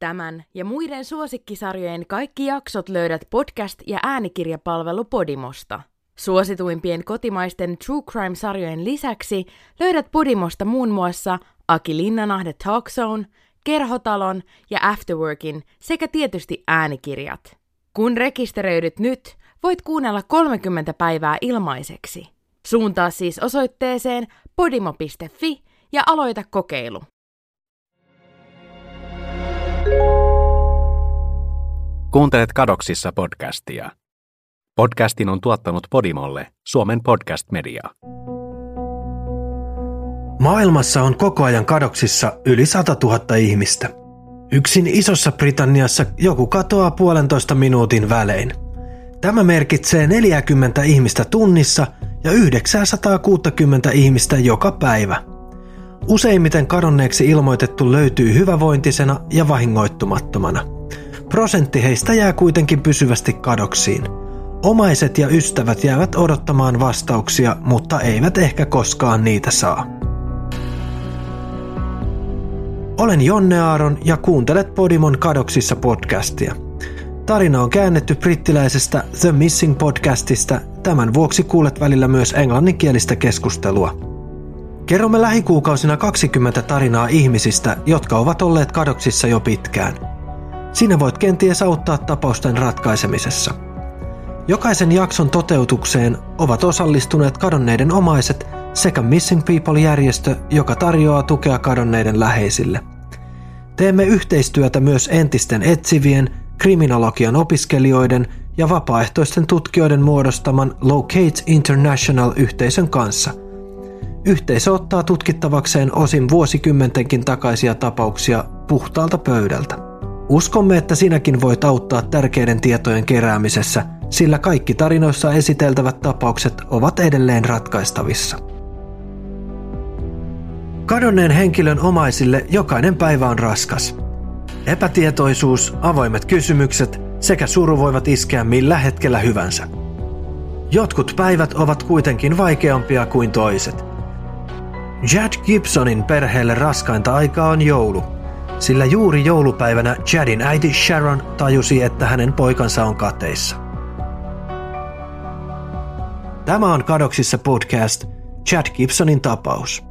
Tämän ja muiden suosikkisarjojen kaikki jaksot löydät podcast- ja äänikirjapalvelu Podimosta. Suosituimpien kotimaisten True Crime-sarjojen lisäksi löydät Podimosta muun muassa Aki Linnanahde Talk Zone, Kerhotalon ja Afterworkin sekä tietysti äänikirjat. Kun rekisteröidyt nyt, voit kuunnella 30 päivää ilmaiseksi. Suuntaa siis osoitteeseen podimo.fi ja aloita kokeilu. Kuuntelet Kadoksissa podcastia. Podcastin on tuottanut Podimolle Suomen podcast media. Maailmassa on koko ajan kadoksissa yli 100 000 ihmistä. Yksin Isossa Britanniassa joku katoaa puolentoista minuutin välein. Tämä merkitsee 40 ihmistä tunnissa ja 960 ihmistä joka päivä. Useimmiten kadonneeksi ilmoitettu löytyy hyvävointisena ja vahingoittumattomana. Prosentti heistä jää kuitenkin pysyvästi kadoksiin. Omaiset ja ystävät jäävät odottamaan vastauksia, mutta eivät ehkä koskaan niitä saa. Olen Jonne Aaron ja kuuntelet Podimon kadoksissa podcastia. Tarina on käännetty brittiläisestä The Missing podcastista, tämän vuoksi kuulet välillä myös englanninkielistä keskustelua. Kerromme lähikuukausina 20 tarinaa ihmisistä, jotka ovat olleet kadoksissa jo pitkään. Sinä voit kenties auttaa tapausten ratkaisemisessa. Jokaisen jakson toteutukseen ovat osallistuneet kadonneiden omaiset sekä Missing People-järjestö, joka tarjoaa tukea kadonneiden läheisille. Teemme yhteistyötä myös entisten etsivien, kriminologian opiskelijoiden ja vapaaehtoisten tutkijoiden muodostaman Locate International-yhteisön kanssa. Yhteisö ottaa tutkittavakseen osin vuosikymmentenkin takaisia tapauksia puhtaalta pöydältä. Uskomme, että sinäkin voit auttaa tärkeiden tietojen keräämisessä, sillä kaikki tarinoissa esiteltävät tapaukset ovat edelleen ratkaistavissa. Kadonneen henkilön omaisille jokainen päivä on raskas. Epätietoisuus, avoimet kysymykset sekä suru voivat iskeä millä hetkellä hyvänsä. Jotkut päivät ovat kuitenkin vaikeampia kuin toiset. Jad Gibsonin perheelle raskainta aikaa on joulu, sillä juuri joulupäivänä Jadin äiti Sharon tajusi, että hänen poikansa on kateissa. Tämä on Kadoksissa podcast Chad Gibsonin tapaus.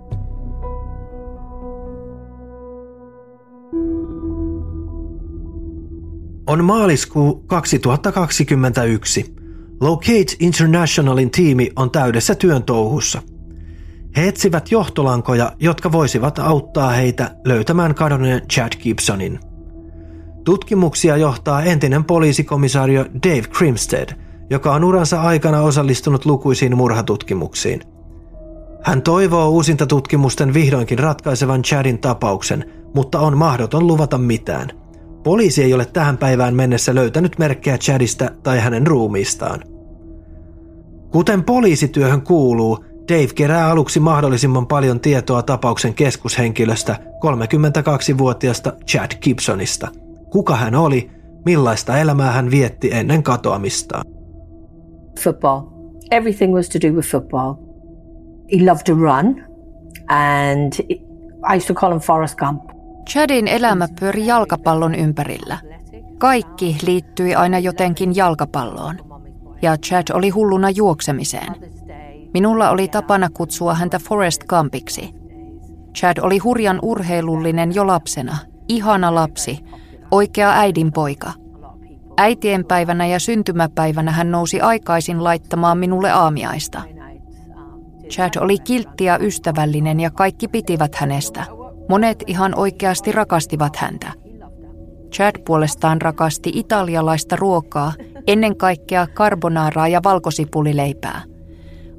On maaliskuu 2021. Locate Internationalin tiimi on täydessä työn touhussa. He etsivät johtolankoja, jotka voisivat auttaa heitä löytämään kadonneen Chad Gibsonin. Tutkimuksia johtaa entinen poliisikomisario Dave Crimstead, joka on uransa aikana osallistunut lukuisiin murhatutkimuksiin. Hän toivoo uusinta tutkimusten vihdoinkin ratkaisevan Chadin tapauksen, mutta on mahdoton luvata mitään. Poliisi ei ole tähän päivään mennessä löytänyt merkkejä Chadista tai hänen ruumiistaan. Kuten poliisityöhön kuuluu, Dave kerää aluksi mahdollisimman paljon tietoa tapauksen keskushenkilöstä 32-vuotiaasta Chad Gibsonista. Kuka hän oli, millaista elämää hän vietti ennen katoamistaan. Football. Everything was to do with football. He loved to run and I used to call him Forrest Gump. Chadin elämä pyöri jalkapallon ympärillä. Kaikki liittyi aina jotenkin jalkapalloon. Ja Chad oli hulluna juoksemiseen. Minulla oli tapana kutsua häntä Forest Gumpiksi. Chad oli hurjan urheilullinen jo lapsena, ihana lapsi, oikea äidin poika. Äitienpäivänä ja syntymäpäivänä hän nousi aikaisin laittamaan minulle aamiaista. Chad oli kiltti ja ystävällinen ja kaikki pitivät hänestä – Monet ihan oikeasti rakastivat häntä. Chad puolestaan rakasti italialaista ruokaa, ennen kaikkea carbonaaraa ja valkosipulileipää.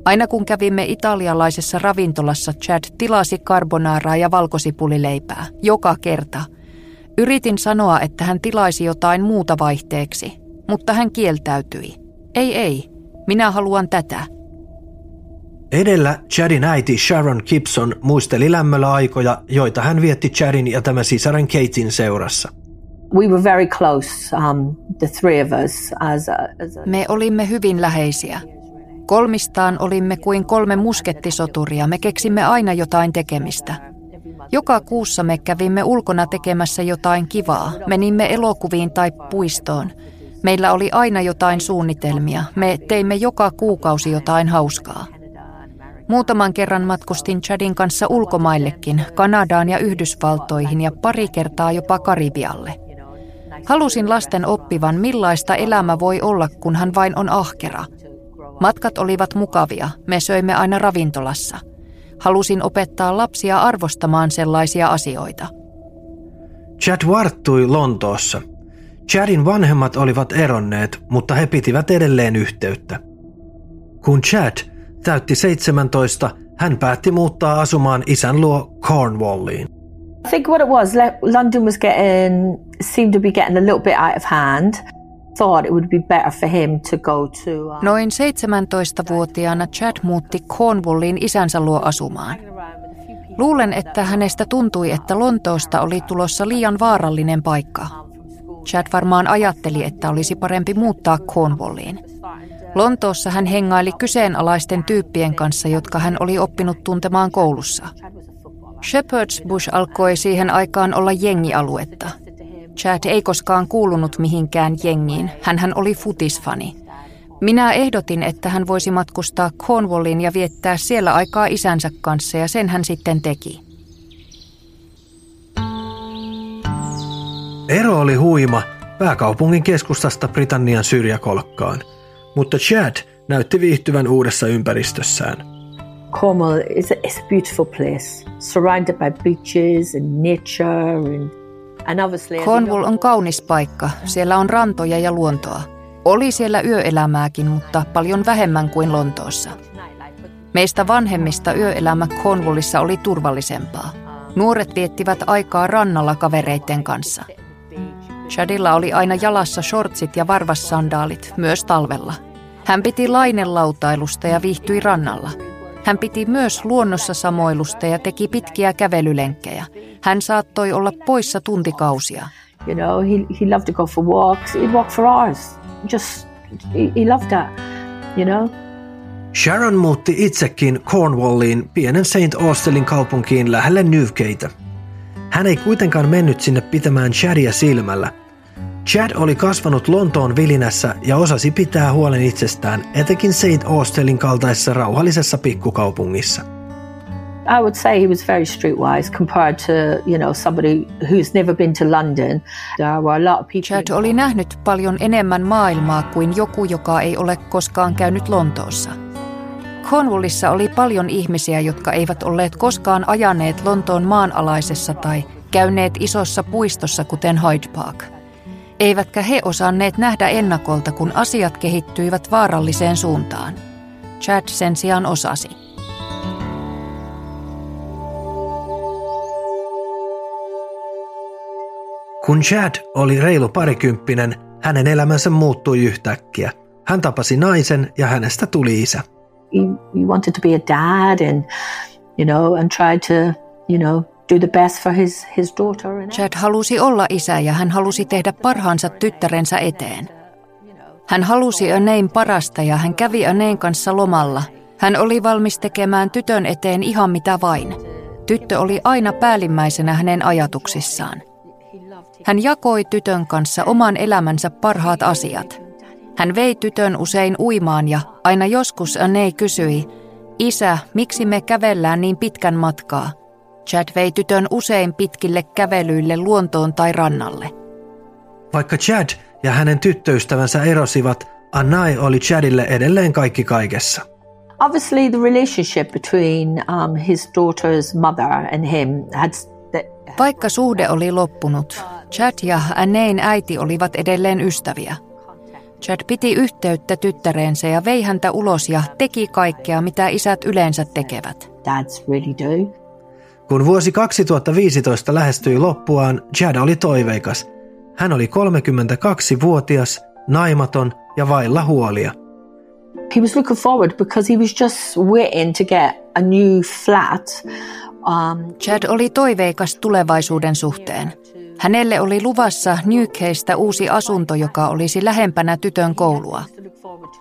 Aina kun kävimme italialaisessa ravintolassa, Chad tilasi carbonaaraa ja valkosipulileipää, joka kerta. Yritin sanoa, että hän tilaisi jotain muuta vaihteeksi, mutta hän kieltäytyi. Ei, ei, minä haluan tätä. Edellä Chadin äiti Sharon Gibson muisteli lämmöllä aikoja, joita hän vietti Chadin ja tämän sisaren Katein seurassa. We were very close, um, the three of us. As a, as a... Me olimme hyvin läheisiä. Kolmistaan olimme kuin kolme muskettisoturia, me keksimme aina jotain tekemistä. Joka kuussa me kävimme ulkona tekemässä jotain kivaa. Menimme elokuviin tai puistoon. Meillä oli aina jotain suunnitelmia. Me teimme joka kuukausi jotain hauskaa. Muutaman kerran matkustin Chadin kanssa ulkomaillekin, Kanadaan ja Yhdysvaltoihin ja pari kertaa jopa Karibialle. Halusin lasten oppivan, millaista elämä voi olla, kun hän vain on ahkera. Matkat olivat mukavia, me söimme aina ravintolassa. Halusin opettaa lapsia arvostamaan sellaisia asioita. Chad varttui Lontoossa. Chadin vanhemmat olivat eronneet, mutta he pitivät edelleen yhteyttä. Kun Chad täytti 17, hän päätti muuttaa asumaan isän luo Cornwalliin. I think what it was, London was getting, seemed to be getting a little bit out of hand. Uh, Noin 17-vuotiaana Chad muutti Cornwalliin isänsä luo asumaan. Luulen, että hänestä tuntui, että Lontoosta oli tulossa liian vaarallinen paikka. Chad varmaan ajatteli, että olisi parempi muuttaa Cornwalliin. Lontoossa hän hengaili kyseenalaisten tyyppien kanssa, jotka hän oli oppinut tuntemaan koulussa. Shepherd's Bush alkoi siihen aikaan olla jengialuetta. Chad ei koskaan kuulunut mihinkään jengiin, hän oli futisfani. Minä ehdotin, että hän voisi matkustaa Cornwalliin ja viettää siellä aikaa isänsä kanssa ja sen hän sitten teki. Ero oli huima pääkaupungin keskustasta Britannian syrjäkolkkaan, mutta Chad näytti viihtyvän uudessa ympäristössään. Cornwall is a, is a beautiful place, surrounded by beaches and nature and. Cornwall on kaunis paikka. Siellä on rantoja ja luontoa. Oli siellä yöelämääkin, mutta paljon vähemmän kuin Lontoossa. Meistä vanhemmista yöelämä Cornwallissa oli turvallisempaa. Nuoret viettivät aikaa rannalla kavereiden kanssa. Chadilla oli aina jalassa shortsit ja varvassandaalit, myös talvella. Hän piti lainelautailusta ja viihtyi rannalla – hän piti myös luonnossa samoilusta ja teki pitkiä kävelylenkkejä. Hän saattoi olla poissa tuntikausia. You know, he, he loved to go for walks. He'd walk for hours. Just, he, he loved that, you know. Sharon muutti itsekin Cornwalliin pienen St. Austellin kaupunkiin lähelle Newgateä. Hän ei kuitenkaan mennyt sinne pitämään Chadia silmällä, Chad oli kasvanut Lontoon vilinässä ja osasi pitää huolen itsestään, etenkin St. Austellin kaltaisessa rauhallisessa pikkukaupungissa. I would say he was very streetwise compared to, you know, somebody who's never been to London. There were a lot of people... Chad oli nähnyt paljon enemmän maailmaa kuin joku, joka ei ole koskaan käynyt Lontoossa. Cornwallissa oli paljon ihmisiä, jotka eivät olleet koskaan ajaneet Lontoon maanalaisessa tai käyneet isossa puistossa, kuten Hyde Park – eivätkä he osanneet nähdä ennakolta, kun asiat kehittyivät vaaralliseen suuntaan. Chad sen sijaan osasi. Kun Chad oli reilu parikymppinen, hänen elämänsä muuttui yhtäkkiä. Hän tapasi naisen ja hänestä tuli isä. He, he wanted to be a dad and, you know, and tried to, you know, do the best for his, his daughter. Chad halusi olla isä ja hän halusi tehdä parhaansa tyttärensä eteen. Hän halusi Önein parasta ja hän kävi Önein kanssa lomalla. Hän oli valmis tekemään tytön eteen ihan mitä vain. Tyttö oli aina päällimmäisenä hänen ajatuksissaan. Hän jakoi tytön kanssa oman elämänsä parhaat asiat. Hän vei tytön usein uimaan ja aina joskus Anei kysyi, Isä, miksi me kävellään niin pitkän matkaa? Chad vei tytön usein pitkille kävelyille luontoon tai rannalle. Vaikka Chad ja hänen tyttöystävänsä erosivat, Annai oli Chadille edelleen kaikki kaikessa. Obviously the relationship between um, his daughter's mother and him had Vaikka suhde oli loppunut, Chad ja Annein äiti olivat edelleen ystäviä. Chad piti yhteyttä tyttäreensä ja vei häntä ulos ja teki kaikkea, mitä isät yleensä tekevät. Dads really do. Kun vuosi 2015 lähestyi loppuaan, Chad oli toiveikas. Hän oli 32-vuotias, naimaton ja vailla huolia. He was looking forward because he was just waiting to get a new flat. Um, Chad oli toiveikas tulevaisuuden suhteen. Hänelle oli luvassa Newcasestä uusi asunto, joka olisi lähempänä tytön koulua.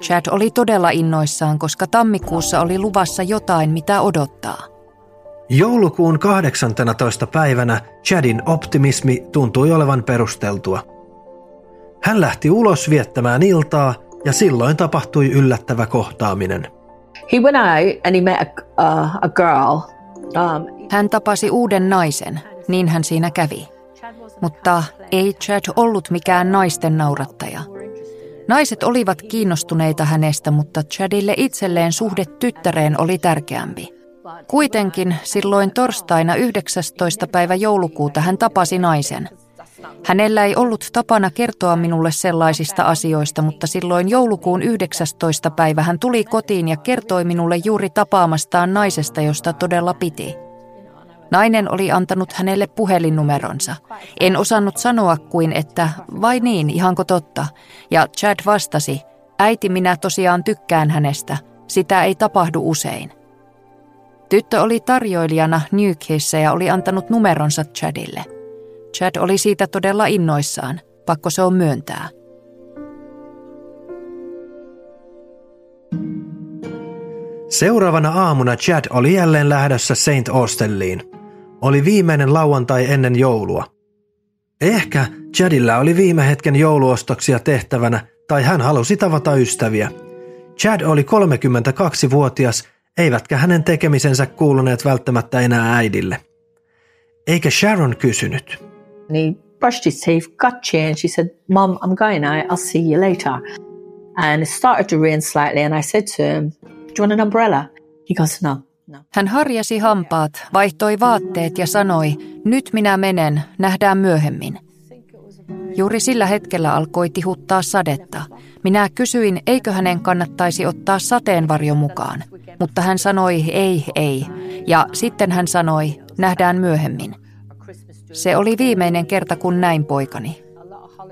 Chad oli todella innoissaan, koska tammikuussa oli luvassa jotain, mitä odottaa. Joulukuun 18. päivänä Chadin optimismi tuntui olevan perusteltua. Hän lähti ulos viettämään iltaa ja silloin tapahtui yllättävä kohtaaminen. He went out and he met a, uh, a girl. Um, hän tapasi uuden naisen, niin hän siinä kävi. Mutta ei Chad ollut mikään naisten naurattaja. Naiset olivat kiinnostuneita hänestä, mutta Chadille itselleen suhde tyttäreen oli tärkeämpi. Kuitenkin silloin torstaina 19. päivä joulukuuta hän tapasi naisen. Hänellä ei ollut tapana kertoa minulle sellaisista asioista, mutta silloin joulukuun 19. päivä hän tuli kotiin ja kertoi minulle juuri tapaamastaan naisesta, josta todella piti. Nainen oli antanut hänelle puhelinnumeronsa. En osannut sanoa kuin, että vai niin, ihanko totta. Ja Chad vastasi, äiti minä tosiaan tykkään hänestä, sitä ei tapahdu usein. Tyttö oli tarjoilijana Newkissä ja oli antanut numeronsa Chadille. Chad oli siitä todella innoissaan, pakko se on myöntää. Seuraavana aamuna Chad oli jälleen lähdössä St. Austelliin. Oli viimeinen lauantai ennen joulua. Ehkä Chadilla oli viime hetken jouluostoksia tehtävänä tai hän halusi tavata ystäviä. Chad oli 32-vuotias eivätkä hänen tekemisensä kuuluneet välttämättä enää äidille. Eikä Sharon kysynyt. he brushed his teeth, got changed. She said, Mom, I'm going now. I'll see you later. And it started to rain slightly and I said to him, Do you want an umbrella? He goes, No. No. Hän harjasi hampaat, vaihtoi vaatteet ja sanoi, nyt minä menen, nähdään myöhemmin. Juuri sillä hetkellä alkoi tihuttaa sadetta. Minä kysyin, eikö hänen kannattaisi ottaa sateenvarjo mukaan mutta hän sanoi ei, ei. Ja sitten hän sanoi, nähdään myöhemmin. Se oli viimeinen kerta, kun näin poikani.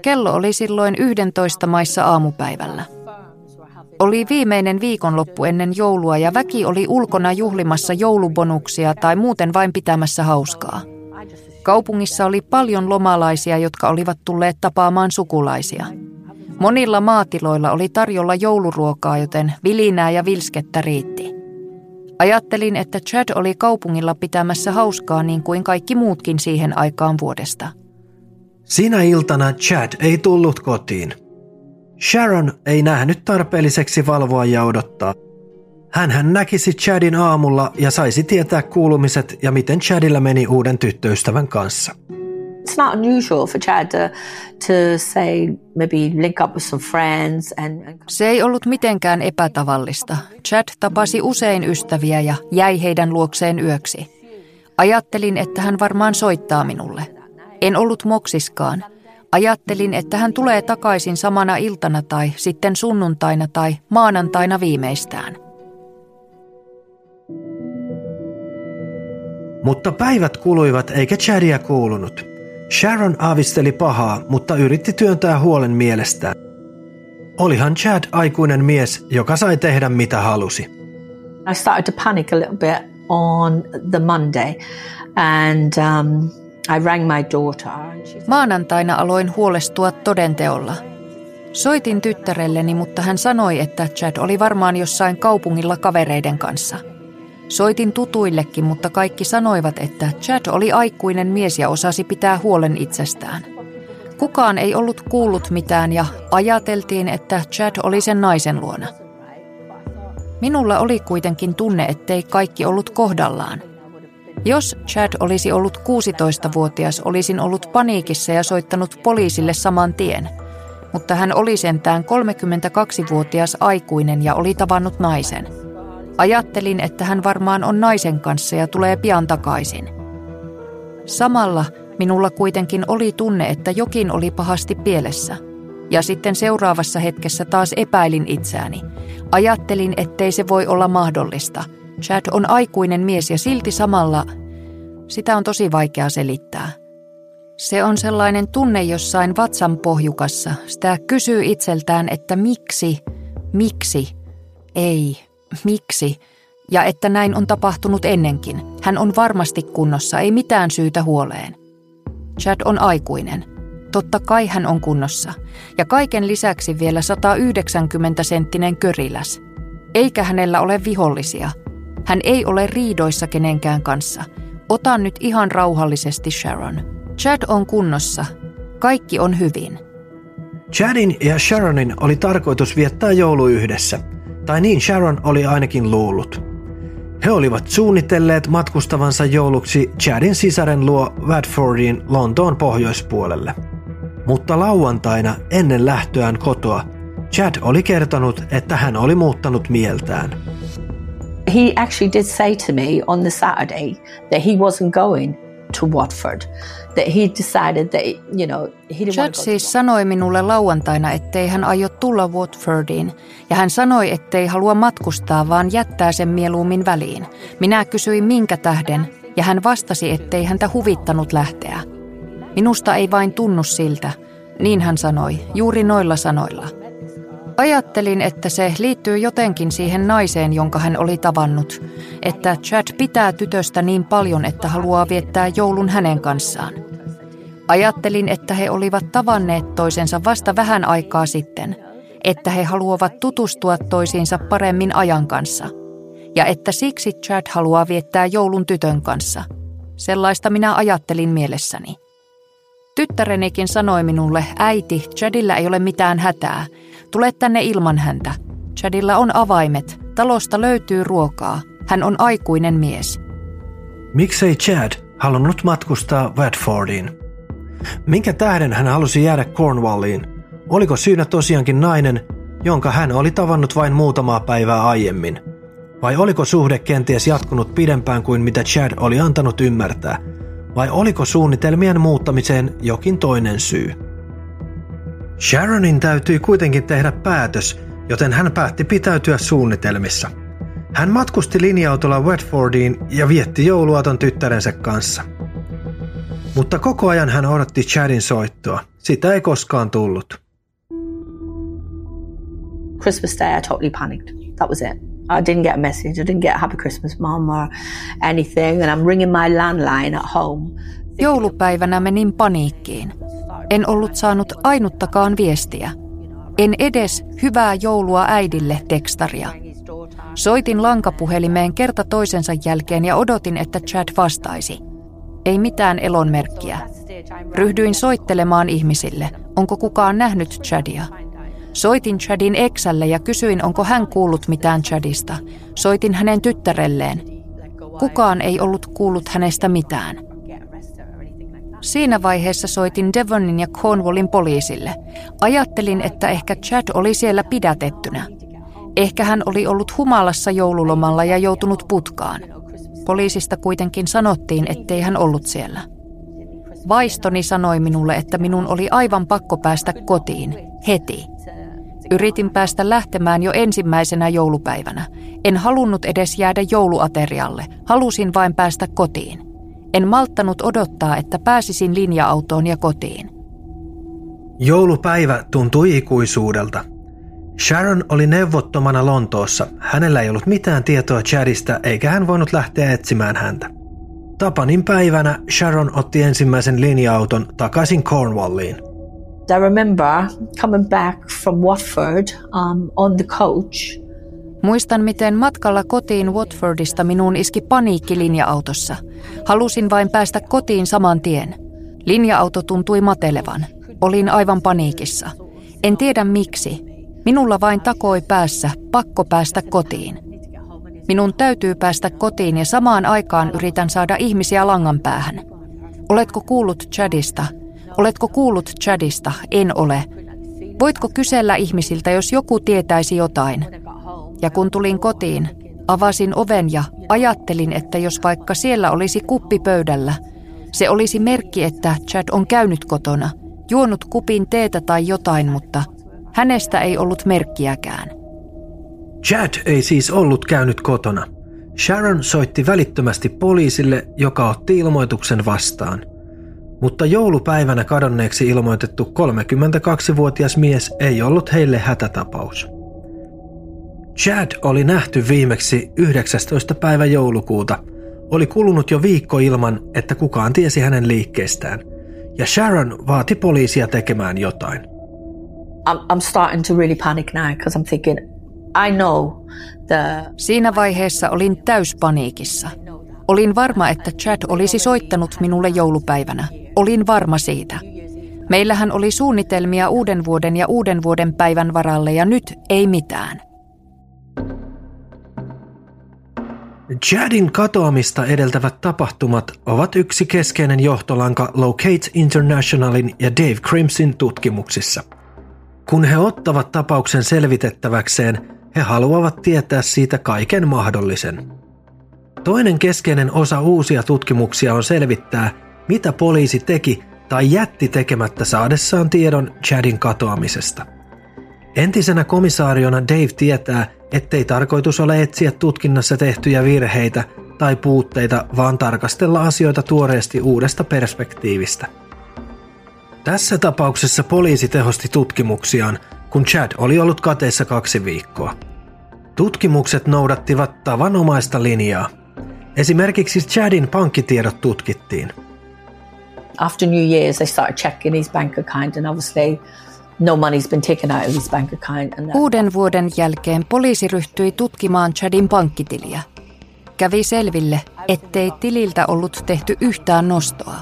Kello oli silloin 11 maissa aamupäivällä. Oli viimeinen viikonloppu ennen joulua ja väki oli ulkona juhlimassa joulubonuksia tai muuten vain pitämässä hauskaa. Kaupungissa oli paljon lomalaisia, jotka olivat tulleet tapaamaan sukulaisia. Monilla maatiloilla oli tarjolla jouluruokaa, joten vilinää ja vilskettä riitti. Ajattelin, että Chad oli kaupungilla pitämässä hauskaa niin kuin kaikki muutkin siihen aikaan vuodesta. Sinä iltana Chad ei tullut kotiin. Sharon ei nähnyt tarpeelliseksi valvoa ja odottaa. Hän näkisi Chadin aamulla ja saisi tietää kuulumiset ja miten Chadilla meni uuden tyttöystävän kanssa. It's not unusual for Chad to, to say maybe link up with some friends and, and... Se ei ollut mitenkään epätavallista. Chad tapasi usein ystäviä ja jäi heidän luokseen yöksi. Ajattelin, että hän varmaan soittaa minulle. En ollut moksiskaan. Ajattelin, että hän tulee takaisin samana iltana tai sitten sunnuntaina tai maanantaina viimeistään. Mutta päivät kuluivat eikä Chadia kuulunut. Sharon aavisteli pahaa, mutta yritti työntää huolen mielestään. Olihan Chad aikuinen mies, joka sai tehdä mitä halusi. I started to panic a little bit on the Monday and um, I rang my daughter. Maanantaina aloin huolestua todenteolla. Soitin tyttärelleni, mutta hän sanoi, että Chad oli varmaan jossain kaupungilla kavereiden kanssa – Soitin tutuillekin, mutta kaikki sanoivat, että Chad oli aikuinen mies ja osasi pitää huolen itsestään. Kukaan ei ollut kuullut mitään ja ajateltiin, että Chad oli sen naisen luona. Minulla oli kuitenkin tunne, ettei kaikki ollut kohdallaan. Jos Chad olisi ollut 16-vuotias, olisin ollut paniikissa ja soittanut poliisille saman tien. Mutta hän oli sentään 32-vuotias aikuinen ja oli tavannut naisen – Ajattelin, että hän varmaan on naisen kanssa ja tulee pian takaisin. Samalla minulla kuitenkin oli tunne, että jokin oli pahasti pielessä. Ja sitten seuraavassa hetkessä taas epäilin itseäni. Ajattelin, ettei se voi olla mahdollista. Chad on aikuinen mies ja silti samalla... Sitä on tosi vaikea selittää. Se on sellainen tunne jossain vatsan pohjukassa. Sitä kysyy itseltään, että miksi, miksi, ei, miksi ja että näin on tapahtunut ennenkin. Hän on varmasti kunnossa, ei mitään syytä huoleen. Chad on aikuinen. Totta kai hän on kunnossa. Ja kaiken lisäksi vielä 190-senttinen köriläs. Eikä hänellä ole vihollisia. Hän ei ole riidoissa kenenkään kanssa. Ota nyt ihan rauhallisesti, Sharon. Chad on kunnossa. Kaikki on hyvin. Chadin ja Sharonin oli tarkoitus viettää joulu yhdessä, tai niin Sharon oli ainakin luullut. He olivat suunnitelleet matkustavansa jouluksi Chadin sisaren luo Watfordiin Lontoon pohjoispuolelle. Mutta lauantaina ennen lähtöään kotoa Chad oli kertonut, että hän oli muuttanut mieltään. He actually did say to me on the Saturday that he wasn't going to Watford. That he decided that, you know, he didn't Chad siis sanoi minulle lauantaina, ettei hän aio tulla Watfordiin, ja hän sanoi, ettei halua matkustaa, vaan jättää sen mieluummin väliin. Minä kysyin minkä tähden, ja hän vastasi, ettei häntä huvittanut lähteä. Minusta ei vain tunnu siltä, niin hän sanoi, juuri noilla sanoilla. Ajattelin, että se liittyy jotenkin siihen naiseen, jonka hän oli tavannut, että Chad pitää tytöstä niin paljon, että haluaa viettää joulun hänen kanssaan. Ajattelin, että he olivat tavanneet toisensa vasta vähän aikaa sitten, että he haluavat tutustua toisiinsa paremmin ajan kanssa, ja että siksi Chad haluaa viettää joulun tytön kanssa. Sellaista minä ajattelin mielessäni. Tyttärenikin sanoi minulle, äiti, Chadilla ei ole mitään hätää. Tule tänne ilman häntä. Chadilla on avaimet. Talosta löytyy ruokaa. Hän on aikuinen mies. Miksei Chad halunnut matkustaa Watfordiin? Minkä tähden hän halusi jäädä Cornwalliin? Oliko syynä tosiaankin nainen, jonka hän oli tavannut vain muutamaa päivää aiemmin? Vai oliko suhde kenties jatkunut pidempään kuin mitä Chad oli antanut ymmärtää – vai oliko suunnitelmien muuttamiseen jokin toinen syy? Sharonin täytyi kuitenkin tehdä päätös, joten hän päätti pitäytyä suunnitelmissa. Hän matkusti linja-autolla Watfordiin ja vietti jouluaton tyttärensä kanssa. Mutta koko ajan hän odotti Chadin soittoa. Sitä ei koskaan tullut. Christmas Day, I totally panicked. That was it. I didn't get a message. I didn't get a happy Christmas, mom, or anything. And I'm ringing my landline at home. Joulupäivänä menin paniikkiin. En ollut saanut ainuttakaan viestiä. En edes hyvää joulua äidille tekstaria. Soitin lankapuhelimeen kerta toisensa jälkeen ja odotin, että Chad vastaisi. Ei mitään elonmerkkiä. Ryhdyin soittelemaan ihmisille. Onko kukaan nähnyt Chadia? Soitin Chadin eksälle ja kysyin, onko hän kuullut mitään Chadista. Soitin hänen tyttärelleen. Kukaan ei ollut kuullut hänestä mitään. Siinä vaiheessa soitin Devonin ja Cornwallin poliisille. Ajattelin, että ehkä Chad oli siellä pidätettynä. Ehkä hän oli ollut humalassa joululomalla ja joutunut putkaan. Poliisista kuitenkin sanottiin, ettei hän ollut siellä. Vaistoni sanoi minulle, että minun oli aivan pakko päästä kotiin, heti. Yritin päästä lähtemään jo ensimmäisenä joulupäivänä. En halunnut edes jäädä jouluaterialle, halusin vain päästä kotiin. En malttanut odottaa, että pääsisin linja-autoon ja kotiin. Joulupäivä tuntui ikuisuudelta. Sharon oli neuvottomana Lontoossa. Hänellä ei ollut mitään tietoa Chadista eikä hän voinut lähteä etsimään häntä. Tapanin päivänä Sharon otti ensimmäisen linja-auton takaisin Cornwalliin. I remember coming back from Watford um, on the coach. Muistan, miten matkalla kotiin Watfordista minuun iski paniikki linja-autossa. Halusin vain päästä kotiin saman tien. Linja-auto tuntui matelevan. Olin aivan paniikissa. En tiedä miksi. Minulla vain takoi päässä, pakko päästä kotiin. Minun täytyy päästä kotiin ja samaan aikaan yritän saada ihmisiä langan päähän. Oletko kuullut Chadista? Oletko kuullut Chadista? En ole. Voitko kysellä ihmisiltä, jos joku tietäisi jotain? Ja kun tulin kotiin, avasin oven ja ajattelin, että jos vaikka siellä olisi kuppi pöydällä, se olisi merkki, että Chad on käynyt kotona, juonut kupin teetä tai jotain, mutta hänestä ei ollut merkkiäkään. Chad ei siis ollut käynyt kotona. Sharon soitti välittömästi poliisille, joka otti ilmoituksen vastaan – mutta joulupäivänä kadonneeksi ilmoitettu 32-vuotias mies ei ollut heille hätätapaus. Chad oli nähty viimeksi 19. päivä joulukuuta. Oli kulunut jo viikko ilman, että kukaan tiesi hänen liikkeestään. Ja Sharon vaati poliisia tekemään jotain. I'm, I'm starting to really panic now because I'm thinking, I know the... Siinä vaiheessa olin täyspaniikissa. Olin varma, että Chad olisi soittanut minulle joulupäivänä. Olin varma siitä. Meillähän oli suunnitelmia uuden vuoden ja uuden vuoden päivän varalle ja nyt ei mitään. Chadin katoamista edeltävät tapahtumat ovat yksi keskeinen johtolanka Locate Internationalin ja Dave Crimson tutkimuksissa. Kun he ottavat tapauksen selvitettäväkseen, he haluavat tietää siitä kaiken mahdollisen. Toinen keskeinen osa uusia tutkimuksia on selvittää, mitä poliisi teki tai jätti tekemättä saadessaan tiedon Chadin katoamisesta. Entisenä komisaariona Dave tietää, ettei tarkoitus ole etsiä tutkinnassa tehtyjä virheitä tai puutteita, vaan tarkastella asioita tuoreesti uudesta perspektiivistä. Tässä tapauksessa poliisi tehosti tutkimuksiaan, kun Chad oli ollut kateessa kaksi viikkoa. Tutkimukset noudattivat tavanomaista linjaa. Esimerkiksi Chadin pankkitiedot tutkittiin. After New Year's, they started checking his bank account, and obviously no money's been taken out of his bank account. And Uuden vuoden jälkeen poliisi ryhtyi tutkimaan Chadin pankkitiliä. Kävi selville, ettei tililtä ollut tehty yhtään nostoa.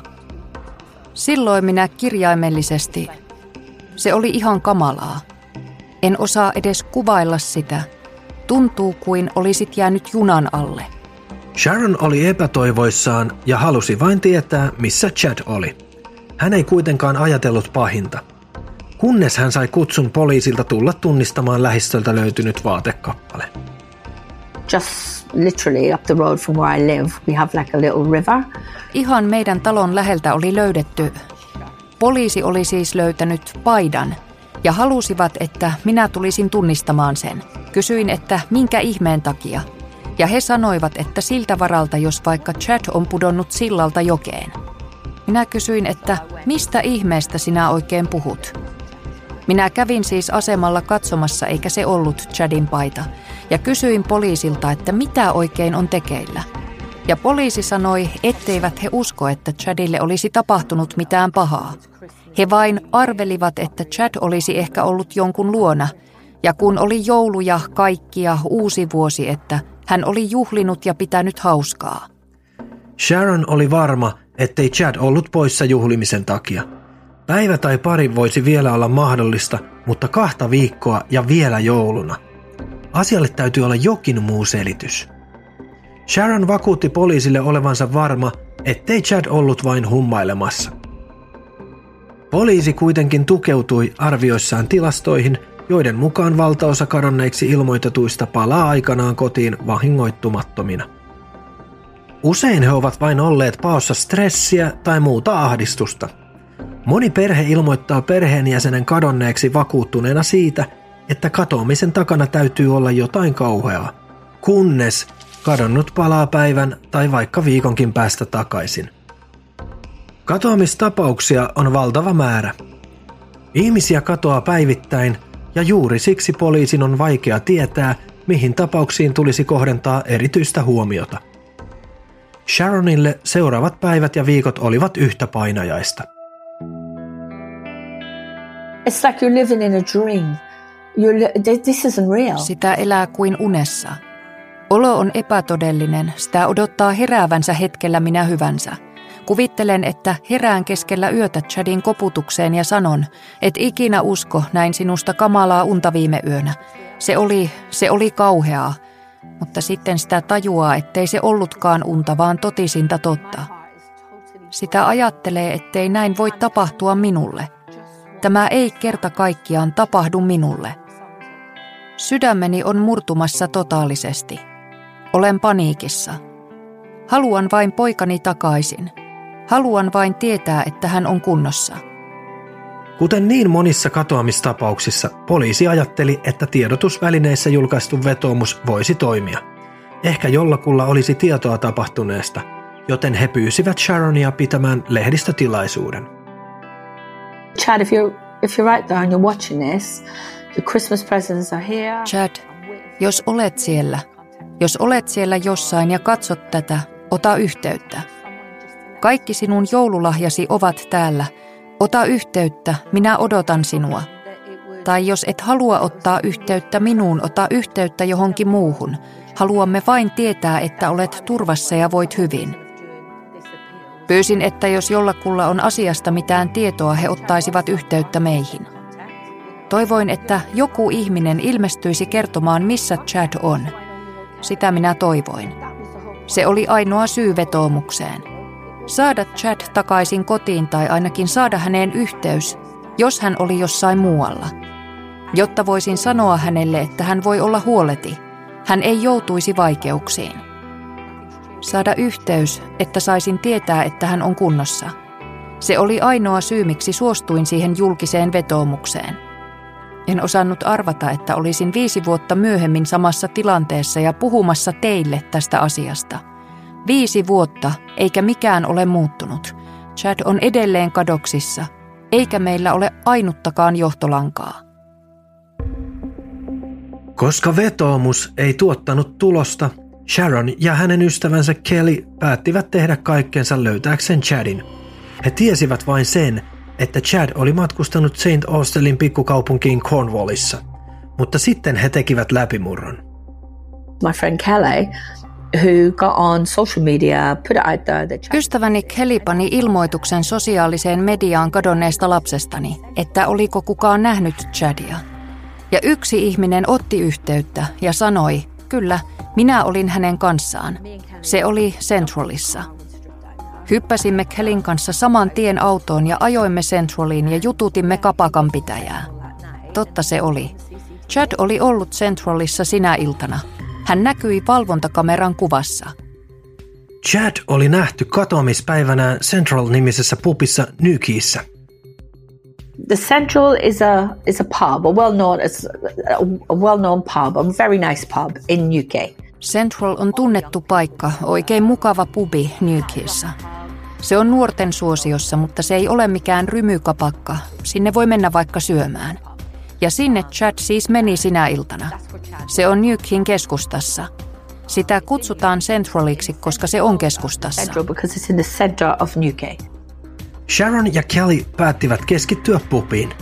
Silloin minä kirjaimellisesti, se oli ihan kamalaa. En osaa edes kuvailla sitä. Tuntuu kuin olisit jäänyt junan alle. Sharon oli epätoivoissaan ja halusi vain tietää, missä Chad oli. Hän ei kuitenkaan ajatellut pahinta – kunnes hän sai kutsun poliisilta tulla tunnistamaan lähistöltä löytynyt vaatekappale. Just literally up the road from where I live, we have like a little river. Ihan meidän talon läheltä oli löydetty. Poliisi oli siis löytänyt paidan ja halusivat, että minä tulisin tunnistamaan sen. Kysyin, että minkä ihmeen takia. Ja he sanoivat, että siltä varalta, jos vaikka Chad on pudonnut sillalta jokeen. Minä kysyin, että mistä ihmeestä sinä oikein puhut? Minä kävin siis asemalla katsomassa eikä se ollut Chadin paita ja kysyin poliisilta, että mitä oikein on tekeillä. Ja poliisi sanoi, etteivät he usko, että Chadille olisi tapahtunut mitään pahaa. He vain arvelivat, että Chad olisi ehkä ollut jonkun luona, ja kun oli joulu ja kaikkia uusi vuosi, että hän oli juhlinut ja pitänyt hauskaa. Sharon oli varma, ettei Chad ollut poissa juhlimisen takia – Päivä tai pari voisi vielä olla mahdollista, mutta kahta viikkoa ja vielä jouluna. Asialle täytyy olla jokin muu selitys. Sharon vakuutti poliisille olevansa varma, ettei Chad ollut vain hummailemassa. Poliisi kuitenkin tukeutui arvioissaan tilastoihin, joiden mukaan valtaosa kadonneiksi ilmoitetuista palaa aikanaan kotiin vahingoittumattomina. Usein he ovat vain olleet paossa stressiä tai muuta ahdistusta – Moni perhe ilmoittaa perheenjäsenen kadonneeksi vakuuttuneena siitä, että katoamisen takana täytyy olla jotain kauheaa, kunnes kadonnut palaa päivän tai vaikka viikonkin päästä takaisin. Katoamistapauksia on valtava määrä. Ihmisiä katoaa päivittäin ja juuri siksi poliisin on vaikea tietää, mihin tapauksiin tulisi kohdentaa erityistä huomiota. Sharonille seuraavat päivät ja viikot olivat yhtä painajaista – It's like you're living in a dream. You're, this isn't real. Sitä elää kuin unessa. Olo on epätodellinen, sitä odottaa heräävänsä hetkellä minä hyvänsä. Kuvittelen, että herään keskellä yötä Chadin koputukseen ja sanon, et ikinä usko näin sinusta kamalaa unta viime yönä. Se oli, se oli kauheaa, mutta sitten sitä tajuaa, ettei se ollutkaan unta, vaan totisinta totta. Sitä ajattelee, ettei näin voi tapahtua minulle – Tämä ei kerta kaikkiaan tapahdu minulle. Sydämeni on murtumassa totaalisesti. Olen paniikissa. Haluan vain poikani takaisin. Haluan vain tietää, että hän on kunnossa. Kuten niin monissa katoamistapauksissa, poliisi ajatteli, että tiedotusvälineissä julkaistu vetoomus voisi toimia. Ehkä jollakulla olisi tietoa tapahtuneesta, joten he pyysivät Sharonia pitämään lehdistötilaisuuden. Chad, if you're if you're right there and you're watching this, the Christmas presents are here. Chad, jos olet siellä, jos olet siellä jossain ja katsot tätä, ota yhteyttä. Kaikki sinun joululahjasi ovat täällä. Ota yhteyttä, minä odotan sinua. Tai jos et halua ottaa yhteyttä minuun, ota yhteyttä johonkin muuhun. Haluamme vain tietää, että olet turvassa ja voit hyvin. Pyysin, että jos jollakulla on asiasta mitään tietoa, he ottaisivat yhteyttä meihin. Toivoin, että joku ihminen ilmestyisi kertomaan, missä Chad on. Sitä minä toivoin. Se oli ainoa syy vetoomukseen. Saada Chad takaisin kotiin tai ainakin saada häneen yhteys, jos hän oli jossain muualla. Jotta voisin sanoa hänelle, että hän voi olla huoleti. Hän ei joutuisi vaikeuksiin. Saada yhteys, että saisin tietää, että hän on kunnossa. Se oli ainoa syy, miksi suostuin siihen julkiseen vetoomukseen. En osannut arvata, että olisin viisi vuotta myöhemmin samassa tilanteessa ja puhumassa teille tästä asiasta. Viisi vuotta, eikä mikään ole muuttunut. Chad on edelleen kadoksissa, eikä meillä ole ainuttakaan johtolankaa. Koska vetoomus ei tuottanut tulosta, Sharon ja hänen ystävänsä Kelly päättivät tehdä kaikkensa löytääkseen Chadin. He tiesivät vain sen, että Chad oli matkustanut St. Austellin pikkukaupunkiin Cornwallissa, mutta sitten he tekivät läpimurron. My friend Kelly, who got on social media, put out there that Chad Ystäväni Kelly pani ilmoituksen sosiaaliseen mediaan kadonneesta lapsestani, että oliko kukaan nähnyt Chadia. Ja yksi ihminen otti yhteyttä ja sanoi, kyllä, minä olin hänen kanssaan. Se oli Centralissa. Hyppäsimme Kellin kanssa saman tien autoon ja ajoimme Centraliin ja jututimme kapakan pitäjää. Totta se oli. Chad oli ollut Centralissa sinä iltana. Hän näkyi valvontakameran kuvassa. Chad oli nähty katoamispäivänään Central-nimisessä pupissa Nykiissä. The Central is a is a pub, a well known as a well known pub, a very nice pub in UK. Central on tunnettu paikka, oikein mukava pubi Newquayssa. Se on nuorten suosiossa, mutta se ei ole mikään rymykapakka. Sinne voi mennä vaikka syömään. Ja sinne Chad siis meni sinä iltana. Se on Newquayn keskustassa. Sitä kutsutaan Centraliksi, koska se on keskustassa. Central because it's in the centre of. Sharon ja Kelly päättivät keskittyä pupiin.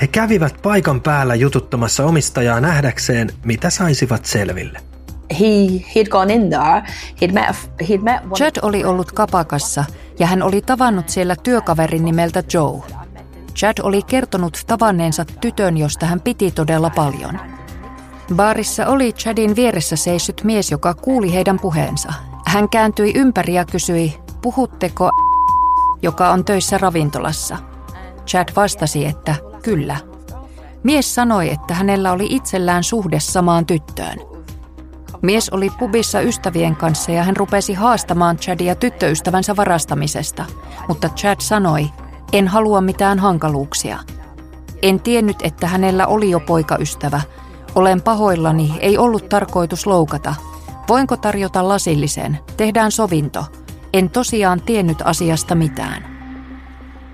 He kävivät paikan päällä jututtamassa omistajaa nähdäkseen, mitä saisivat selville. He he'd gone in there. He'd met a- he'd met one Chad oli ollut kapakassa ja hän oli tavannut siellä työkaverin nimeltä Joe. Chad oli kertonut tavanneensa tytön, josta hän piti todella paljon. Baarissa oli Chadin vieressä seissyt mies, joka kuuli heidän puheensa. Hän kääntyi ympäri ja kysyi, puhutteko joka on töissä ravintolassa. Chad vastasi, että kyllä. Mies sanoi, että hänellä oli itsellään suhde samaan tyttöön. Mies oli pubissa ystävien kanssa ja hän rupesi haastamaan Chadia tyttöystävänsä varastamisesta, mutta Chad sanoi, en halua mitään hankaluuksia. En tiennyt, että hänellä oli jo poikaystävä. Olen pahoillani, ei ollut tarkoitus loukata. Voinko tarjota lasillisen? Tehdään sovinto. En tosiaan tiennyt asiasta mitään.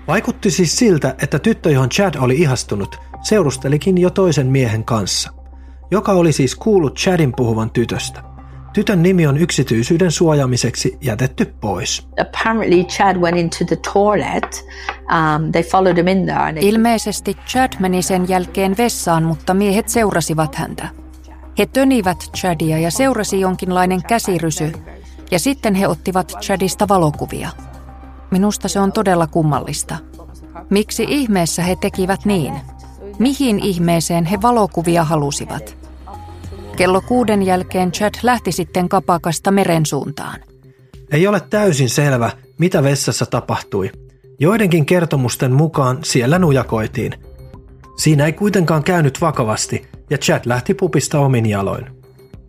Vaikutti siis siltä, että tyttö, johon Chad oli ihastunut, seurustelikin jo toisen miehen kanssa, joka oli siis kuullut Chadin puhuvan tytöstä. Tytön nimi on yksityisyyden suojaamiseksi jätetty pois. apparently Chad went into the toilet. Um, they followed him in there. And they, Ilmeisesti Chad meni sen jälkeen vessaan, mutta miehet seurasivat häntä. He tönivät Chadia ja seurasi jonkinlainen käsirysy, ja sitten he ottivat Chadista valokuvia. Minusta se on todella kummallista. Miksi ihmeessä he tekivät niin? Mihin ihmeeseen he valokuvia halusivat? Kello kuuden jälkeen Chad lähti sitten kapakasta meren suuntaan. Ei ole täysin selvä, mitä vessassa tapahtui. Joidenkin kertomusten mukaan siellä nujakoitiin. Siinä ei kuitenkaan käynyt vakavasti ja Chad lähti pupista omin jaloin.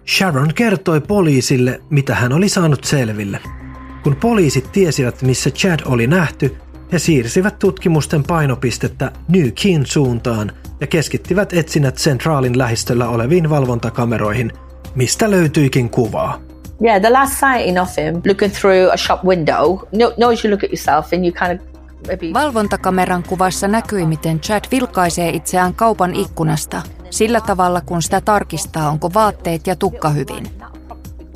Sharon kertoi poliisille, mitä hän oli saanut selville. Kun poliisit tiesivät, missä Chad oli nähty, he siirsivät tutkimusten painopistettä New Keyn suuntaan ja keskittivät etsinnät Centralin lähistöllä oleviin valvontakameroihin, mistä löytyikin kuvaa. yeah, the last sighting of him looking through a shop window. No, no, you look at yourself and you kind of. Valvontakameran kuvassa näkyi, miten Chad vilkaisee itseään kaupan ikkunasta, sillä tavalla kun sitä tarkistaa, onko vaatteet ja tukka hyvin.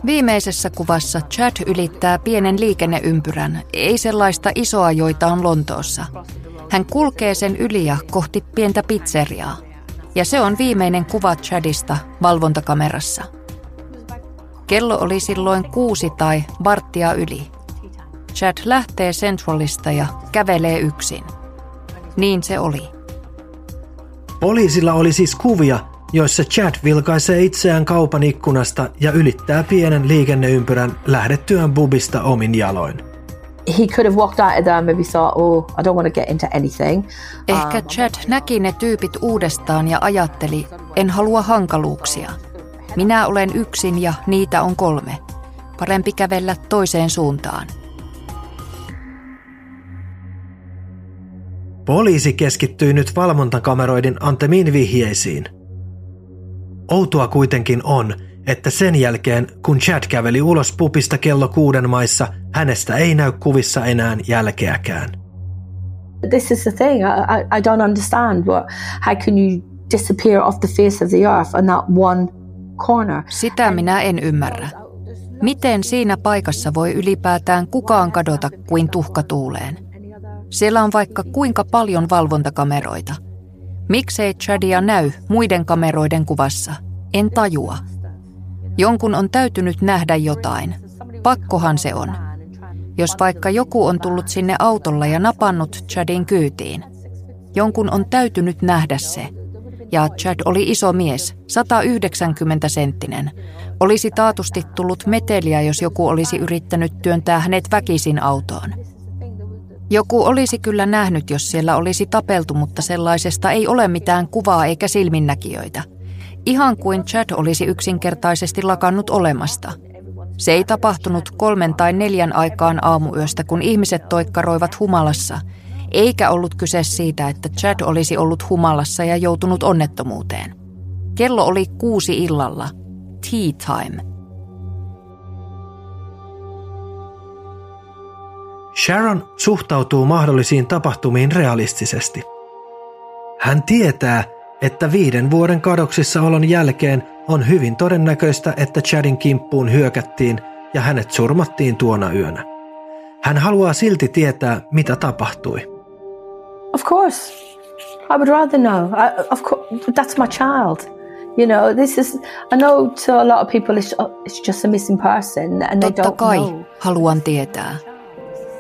Viimeisessä kuvassa Chad ylittää pienen liikenneympyrän, ei sellaista isoa, joita on Lontoossa. Hän kulkee sen yli ja kohti pientä pizzeriaa. Ja se on viimeinen kuva Chadista valvontakamerassa. Kello oli silloin kuusi tai varttia yli. Chad lähtee Centralista ja kävelee yksin. Niin se oli. Poliisilla oli siis kuvia, joissa Chad vilkaisee itseään kaupan ikkunasta ja ylittää pienen liikenneympyrän lähdettyään bubista omin jaloin. He could have walked out of there and maybe thought, oh, I don't want to get into anything. Ehkä Chad näki ne tyypit uudestaan ja ajatteli, en halua hankaluuksia. Minä olen yksin ja niitä on kolme. Parempi kävellä toiseen suuntaan. Poliisi keskittyy nyt valvontakameroiden antemiin vihjeisiin. Outoa kuitenkin on, että sen jälkeen, kun Chad käveli ulos pupista kello kuuden maissa, hänestä ei näy kuvissa enää jälkeäkään. This is the thing. I, I, don't understand. What, how can you disappear off the face of the earth on that one corner? Sitä minä en ymmärrä. Miten siinä paikassa voi ylipäätään kukaan kadota kuin tuhka tuuleen? Siellä on vaikka kuinka paljon valvontakameroita. Miksei Chadia näy muiden kameroiden kuvassa? En tajua. Jonkun on täytynyt nähdä jotain. Pakkohan se on. Jos vaikka joku on tullut sinne autolla ja napannut Chadin kyytiin. Jonkun on täytynyt nähdä se. Ja Chad oli iso mies, 190 senttinen. Olisi taatusti tullut meteliä, jos joku olisi yrittänyt työntää hänet väkisin autoon. Joku olisi kyllä nähnyt, jos siellä olisi tapeltu, mutta sellaisesta ei ole mitään kuvaa eikä silminnäkijöitä. Ihan kuin Chad olisi yksinkertaisesti lakannut olemasta. Se ei tapahtunut kolmen tai neljän aikaan aamuyöstä, kun ihmiset toikkaroivat humalassa, eikä ollut kyse siitä, että Chad olisi ollut humalassa ja joutunut onnettomuuteen. Kello oli kuusi illalla. Tea time – Sharon suhtautuu mahdollisiin tapahtumiin realistisesti. Hän tietää, että viiden vuoden kadoksissa olon jälkeen on hyvin todennäköistä, että Chadin kimppuun hyökättiin ja hänet surmattiin tuona yönä. Hän haluaa silti tietää, mitä tapahtui. Of course. I would rather know. I, of course, that's my child. You know, this is, I know to a lot of people it's, it's just a missing person and they Totta don't kai know. haluan tietää.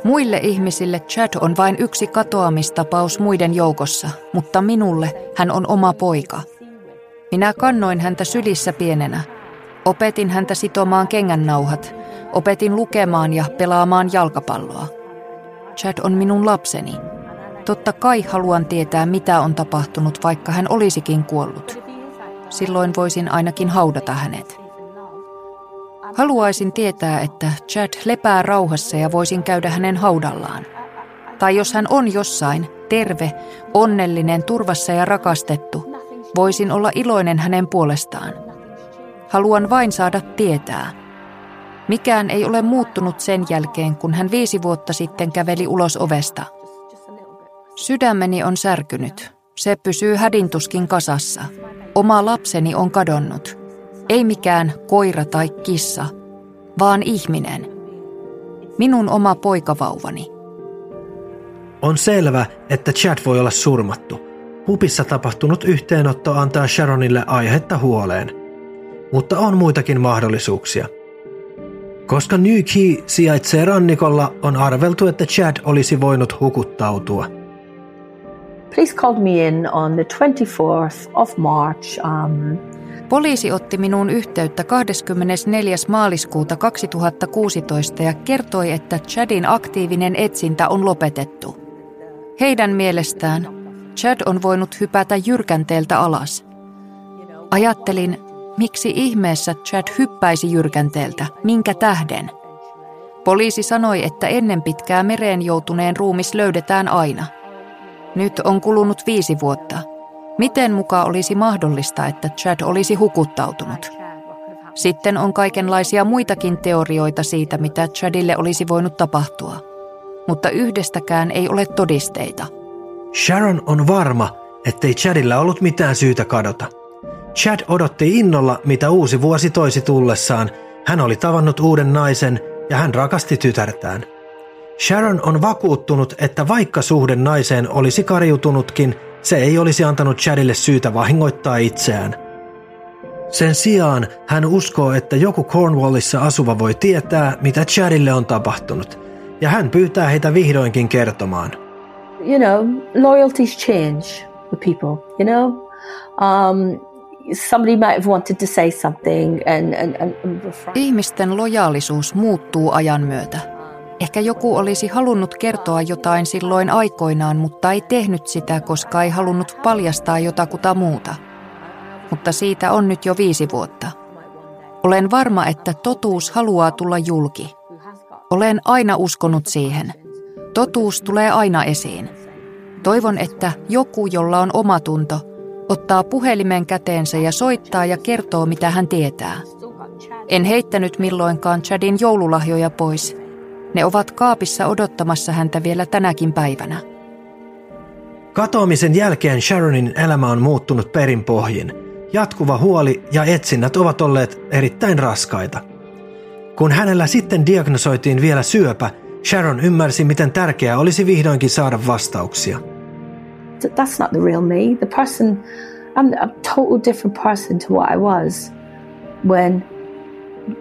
Muille ihmisille Chad on vain yksi katoamistapaus muiden joukossa, mutta minulle hän on oma poika. Minä kannoin häntä sylissä pienenä. Opetin häntä sitomaan kengännauhat. Opetin lukemaan ja pelaamaan jalkapalloa. Chad on minun lapseni. Totta kai haluan tietää, mitä on tapahtunut, vaikka hän olisikin kuollut. Silloin voisin ainakin haudata hänet. Haluaisin tietää, että Chad lepää rauhassa ja voisin käydä hänen haudallaan. Tai jos hän on jossain, terve, onnellinen, turvassa ja rakastettu, voisin olla iloinen hänen puolestaan. Haluan vain saada tietää. Mikään ei ole muuttunut sen jälkeen, kun hän viisi vuotta sitten käveli ulos ovesta. Sydämeni on särkynyt. Se pysyy hädintuskin kasassa. Oma lapseni on kadonnut. Ei mikään koira tai kissa, vaan ihminen. Minun oma poikavauvani. On selvä, että Chad voi olla surmattu. Pupissa tapahtunut yhteenotto antaa Sharonille aihetta huoleen. Mutta on muitakin mahdollisuuksia. Koska New Key sijaitsee rannikolla, on arveltu, että Chad olisi voinut hukuttautua. Police called me in on the 24th of March. Um, Poliisi otti minuun yhteyttä 24. maaliskuuta 2016 ja kertoi, että Chadin aktiivinen etsintä on lopetettu. Heidän mielestään Chad on voinut hypätä jyrkänteeltä alas. Ajattelin, miksi ihmeessä Chad hyppäisi jyrkänteeltä, minkä tähden? Poliisi sanoi, että ennen pitkää mereen joutuneen ruumis löydetään aina. Nyt on kulunut viisi vuotta – Miten muka olisi mahdollista, että Chad olisi hukuttautunut? Sitten on kaikenlaisia muitakin teorioita siitä, mitä Chadille olisi voinut tapahtua. Mutta yhdestäkään ei ole todisteita. Sharon on varma, ettei Chadilla ollut mitään syytä kadota. Chad odotti innolla, mitä uusi vuosi toisi tullessaan. Hän oli tavannut uuden naisen ja hän rakasti tytärtään. Sharon on vakuuttunut, että vaikka suhde naiseen olisi kariutunutkin, se ei olisi antanut Chadille syytä vahingoittaa itseään. Sen sijaan hän uskoo, että joku Cornwallissa asuva voi tietää, mitä Chadille on tapahtunut, ja hän pyytää heitä vihdoinkin kertomaan. You know, loyalties change with people, you know? Um, somebody might have wanted to say something and, and, and Ihmisten lojaalisuus muuttuu ajan myötä. Ehkä joku olisi halunnut kertoa jotain silloin aikoinaan, mutta ei tehnyt sitä, koska ei halunnut paljastaa jotakuta muuta. Mutta siitä on nyt jo viisi vuotta. Olen varma, että totuus haluaa tulla julki. Olen aina uskonut siihen. Totuus tulee aina esiin. Toivon, että joku, jolla on omatunto, ottaa puhelimen käteensä ja soittaa ja kertoo, mitä hän tietää. En heittänyt milloinkaan Chadin joululahjoja pois – ne ovat kaapissa odottamassa häntä vielä tänäkin päivänä. Katoamisen jälkeen Sharonin elämä on muuttunut perinpohjin. Jatkuva huoli ja etsinnät ovat olleet erittäin raskaita. Kun hänellä sitten diagnosoitiin vielä syöpä, Sharon ymmärsi, miten tärkeää olisi vihdoinkin saada vastauksia. That's not the real me. The person, I'm a total different person to what I was when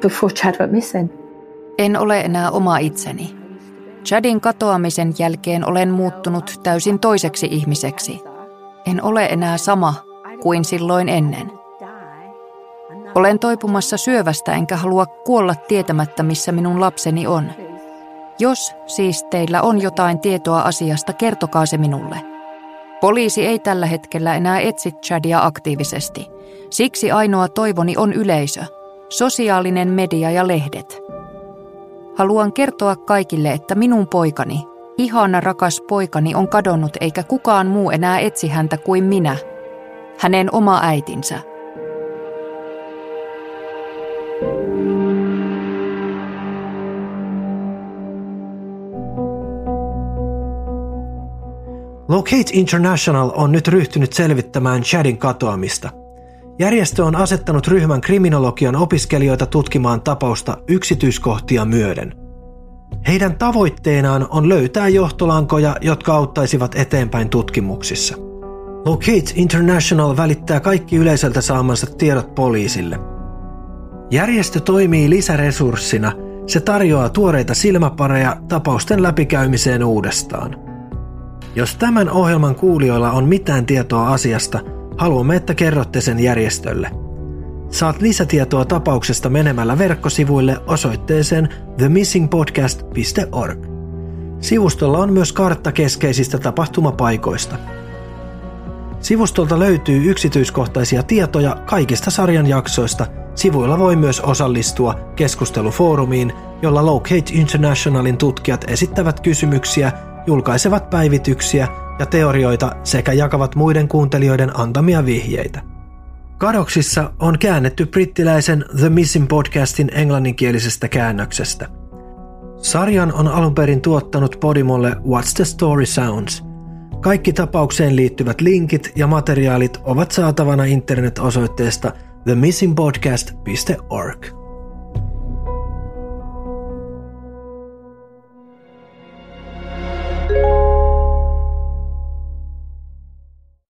before Chad went missing. En ole enää oma itseni. Chadin katoamisen jälkeen olen muuttunut täysin toiseksi ihmiseksi. En ole enää sama kuin silloin ennen. Olen toipumassa syövästä enkä halua kuolla tietämättä, missä minun lapseni on. Jos siis teillä on jotain tietoa asiasta, kertokaa se minulle. Poliisi ei tällä hetkellä enää etsi Chadia aktiivisesti. Siksi ainoa toivoni on yleisö, sosiaalinen media ja lehdet – Haluan kertoa kaikille, että minun poikani, ihana rakas poikani on kadonnut eikä kukaan muu enää etsi häntä kuin minä, hänen oma äitinsä. Locate International on nyt ryhtynyt selvittämään Chadin katoamista – Järjestö on asettanut ryhmän kriminologian opiskelijoita tutkimaan tapausta yksityiskohtia myöden. Heidän tavoitteenaan on löytää johtolankoja, jotka auttaisivat eteenpäin tutkimuksissa. Locate International välittää kaikki yleisöltä saamansa tiedot poliisille. Järjestö toimii lisäresurssina. Se tarjoaa tuoreita silmäpareja tapausten läpikäymiseen uudestaan. Jos tämän ohjelman kuulijoilla on mitään tietoa asiasta – Haluamme, että kerrotte sen järjestölle. Saat lisätietoa tapauksesta menemällä verkkosivuille osoitteeseen themissingpodcast.org. Sivustolla on myös kartta keskeisistä tapahtumapaikoista. Sivustolta löytyy yksityiskohtaisia tietoja kaikista sarjan jaksoista. Sivuilla voi myös osallistua keskustelufoorumiin, jolla Locate Internationalin tutkijat esittävät kysymyksiä, julkaisevat päivityksiä ja teorioita sekä jakavat muiden kuuntelijoiden antamia vihjeitä. Kadoksissa on käännetty brittiläisen The Missing podcastin englanninkielisestä käännöksestä. Sarjan on alun perin tuottanut Podimolle What's the Story Sounds. Kaikki tapaukseen liittyvät linkit ja materiaalit ovat saatavana internet-osoitteesta themissingpodcast.org.